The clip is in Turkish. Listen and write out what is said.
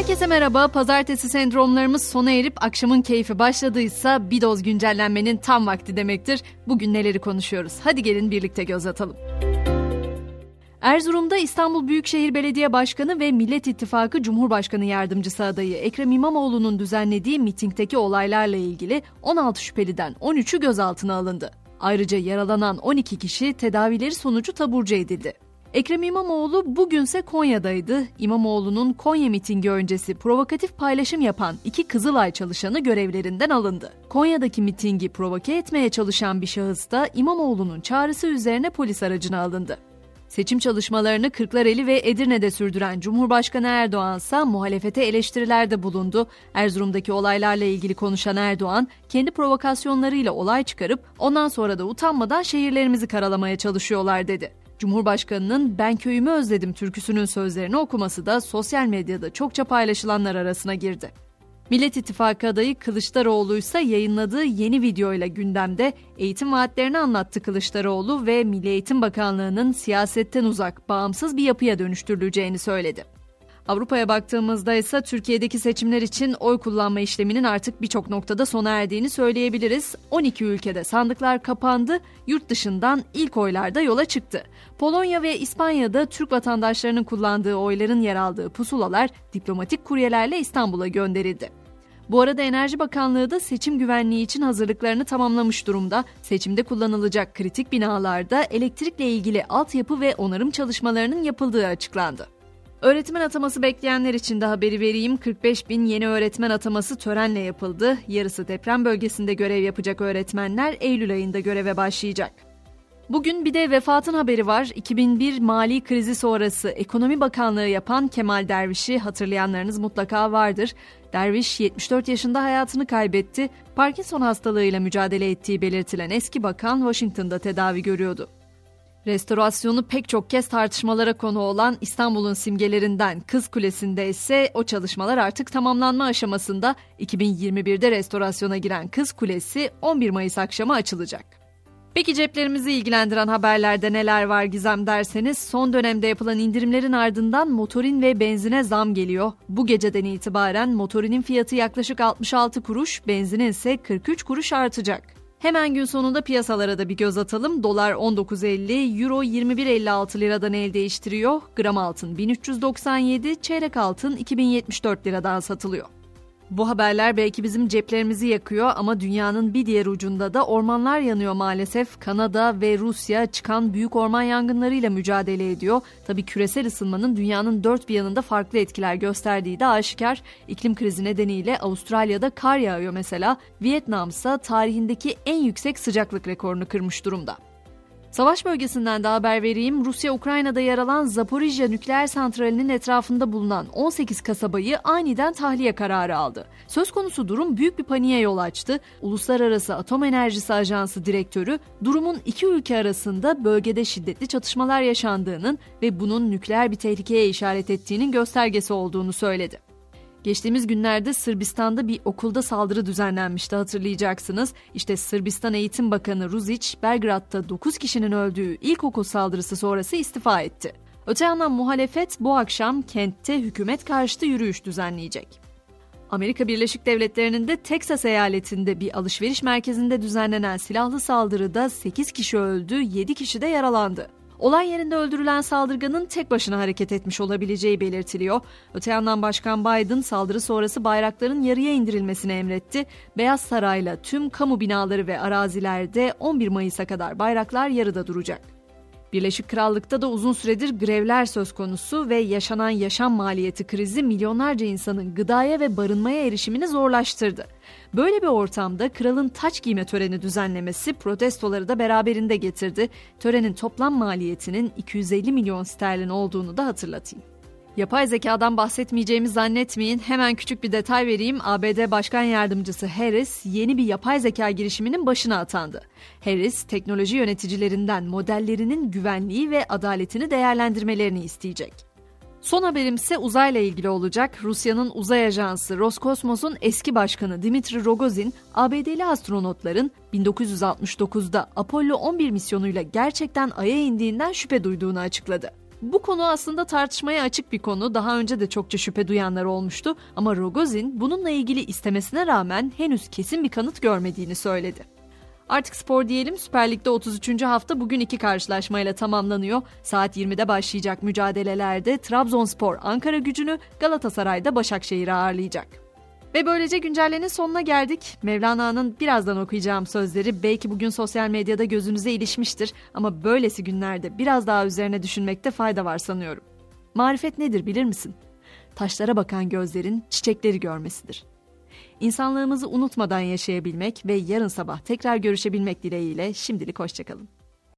Herkese merhaba. Pazartesi sendromlarımız sona erip akşamın keyfi başladıysa bir doz güncellenmenin tam vakti demektir. Bugün neleri konuşuyoruz? Hadi gelin birlikte göz atalım. Erzurum'da İstanbul Büyükşehir Belediye Başkanı ve Millet İttifakı Cumhurbaşkanı Yardımcısı adayı Ekrem İmamoğlu'nun düzenlediği mitingdeki olaylarla ilgili 16 şüpheliden 13'ü gözaltına alındı. Ayrıca yaralanan 12 kişi tedavileri sonucu taburcu edildi. Ekrem İmamoğlu bugünse Konya'daydı. İmamoğlu'nun Konya mitingi öncesi provokatif paylaşım yapan iki Kızılay çalışanı görevlerinden alındı. Konya'daki mitingi provoke etmeye çalışan bir şahıs da İmamoğlu'nun çağrısı üzerine polis aracına alındı. Seçim çalışmalarını Kırklareli ve Edirne'de sürdüren Cumhurbaşkanı Erdoğan ise muhalefete eleştirilerde bulundu. Erzurum'daki olaylarla ilgili konuşan Erdoğan, kendi provokasyonlarıyla olay çıkarıp ondan sonra da utanmadan şehirlerimizi karalamaya çalışıyorlar dedi. Cumhurbaşkanının Ben köyümü özledim türküsünün sözlerini okuması da sosyal medyada çokça paylaşılanlar arasına girdi. Millet İttifakı adayı Kılıçdaroğlu ise yayınladığı yeni videoyla gündemde eğitim vaatlerini anlattı Kılıçdaroğlu ve Milli Eğitim Bakanlığı'nın siyasetten uzak, bağımsız bir yapıya dönüştürüleceğini söyledi. Avrupa'ya baktığımızda ise Türkiye'deki seçimler için oy kullanma işleminin artık birçok noktada sona erdiğini söyleyebiliriz. 12 ülkede sandıklar kapandı, yurt dışından ilk oylarda yola çıktı. Polonya ve İspanya'da Türk vatandaşlarının kullandığı oyların yer aldığı pusulalar diplomatik kuryelerle İstanbul'a gönderildi. Bu arada Enerji Bakanlığı da seçim güvenliği için hazırlıklarını tamamlamış durumda. Seçimde kullanılacak kritik binalarda elektrikle ilgili altyapı ve onarım çalışmalarının yapıldığı açıklandı. Öğretmen ataması bekleyenler için de haberi vereyim. 45 bin yeni öğretmen ataması törenle yapıldı. Yarısı deprem bölgesinde görev yapacak öğretmenler Eylül ayında göreve başlayacak. Bugün bir de vefatın haberi var. 2001 mali krizi sonrası Ekonomi Bakanlığı yapan Kemal Derviş'i hatırlayanlarınız mutlaka vardır. Derviş 74 yaşında hayatını kaybetti. Parkinson hastalığıyla mücadele ettiği belirtilen eski bakan Washington'da tedavi görüyordu. Restorasyonu pek çok kez tartışmalara konu olan İstanbul'un simgelerinden Kız Kulesi'nde ise o çalışmalar artık tamamlanma aşamasında 2021'de restorasyona giren Kız Kulesi 11 Mayıs akşamı açılacak. Peki ceplerimizi ilgilendiren haberlerde neler var gizem derseniz son dönemde yapılan indirimlerin ardından motorin ve benzine zam geliyor. Bu geceden itibaren motorinin fiyatı yaklaşık 66 kuruş, benzinin ise 43 kuruş artacak. Hemen gün sonunda piyasalara da bir göz atalım. Dolar 19.50, Euro 21.56 liradan el değiştiriyor. Gram altın 1397, çeyrek altın 2074 liradan satılıyor. Bu haberler belki bizim ceplerimizi yakıyor ama dünyanın bir diğer ucunda da ormanlar yanıyor maalesef. Kanada ve Rusya çıkan büyük orman yangınlarıyla mücadele ediyor. Tabii küresel ısınmanın dünyanın dört bir yanında farklı etkiler gösterdiği de aşikar. İklim krizi nedeniyle Avustralya'da kar yağıyor mesela. Vietnam ise tarihindeki en yüksek sıcaklık rekorunu kırmış durumda. Savaş bölgesinden de haber vereyim. Rusya Ukrayna'da yer alan Zaporijya nükleer santralinin etrafında bulunan 18 kasabayı aniden tahliye kararı aldı. Söz konusu durum büyük bir paniğe yol açtı. Uluslararası Atom Enerjisi Ajansı direktörü durumun iki ülke arasında bölgede şiddetli çatışmalar yaşandığının ve bunun nükleer bir tehlikeye işaret ettiğinin göstergesi olduğunu söyledi. Geçtiğimiz günlerde Sırbistan'da bir okulda saldırı düzenlenmişti hatırlayacaksınız. İşte Sırbistan Eğitim Bakanı Ruzic, Belgrad'da 9 kişinin öldüğü ilkokul saldırısı sonrası istifa etti. Öte yandan muhalefet bu akşam kentte hükümet karşıtı yürüyüş düzenleyecek. Amerika Birleşik Devletleri'nin de Teksas eyaletinde bir alışveriş merkezinde düzenlenen silahlı saldırıda 8 kişi öldü, 7 kişi de yaralandı. Olay yerinde öldürülen saldırganın tek başına hareket etmiş olabileceği belirtiliyor. Öte yandan Başkan Biden saldırı sonrası bayrakların yarıya indirilmesini emretti. Beyaz Saray'la tüm kamu binaları ve arazilerde 11 Mayıs'a kadar bayraklar yarıda duracak. Birleşik Krallık'ta da uzun süredir grevler söz konusu ve yaşanan yaşam maliyeti krizi milyonlarca insanın gıdaya ve barınmaya erişimini zorlaştırdı. Böyle bir ortamda kralın taç giyme töreni düzenlemesi protestoları da beraberinde getirdi. Törenin toplam maliyetinin 250 milyon sterlin olduğunu da hatırlatayım. Yapay zekadan bahsetmeyeceğimi zannetmeyin. Hemen küçük bir detay vereyim. ABD Başkan Yardımcısı Harris yeni bir yapay zeka girişiminin başına atandı. Harris, teknoloji yöneticilerinden modellerinin güvenliği ve adaletini değerlendirmelerini isteyecek. Son haberim ise uzayla ilgili olacak. Rusya'nın uzay ajansı Roskosmos'un eski başkanı Dmitri Rogozin, ABD'li astronotların 1969'da Apollo 11 misyonuyla gerçekten Ay'a indiğinden şüphe duyduğunu açıkladı. Bu konu aslında tartışmaya açık bir konu. Daha önce de çokça şüphe duyanlar olmuştu ama Rogozin bununla ilgili istemesine rağmen henüz kesin bir kanıt görmediğini söyledi. Artık spor diyelim Süper Lig'de 33. hafta bugün iki karşılaşmayla tamamlanıyor. Saat 20'de başlayacak mücadelelerde Trabzonspor Ankara gücünü Galatasaray'da Başakşehir'i ağırlayacak. Ve böylece güncellenin sonuna geldik. Mevlana'nın birazdan okuyacağım sözleri belki bugün sosyal medyada gözünüze ilişmiştir ama böylesi günlerde biraz daha üzerine düşünmekte fayda var sanıyorum. Marifet nedir bilir misin? Taşlara bakan gözlerin çiçekleri görmesidir. İnsanlığımızı unutmadan yaşayabilmek ve yarın sabah tekrar görüşebilmek dileğiyle şimdilik hoşçakalın.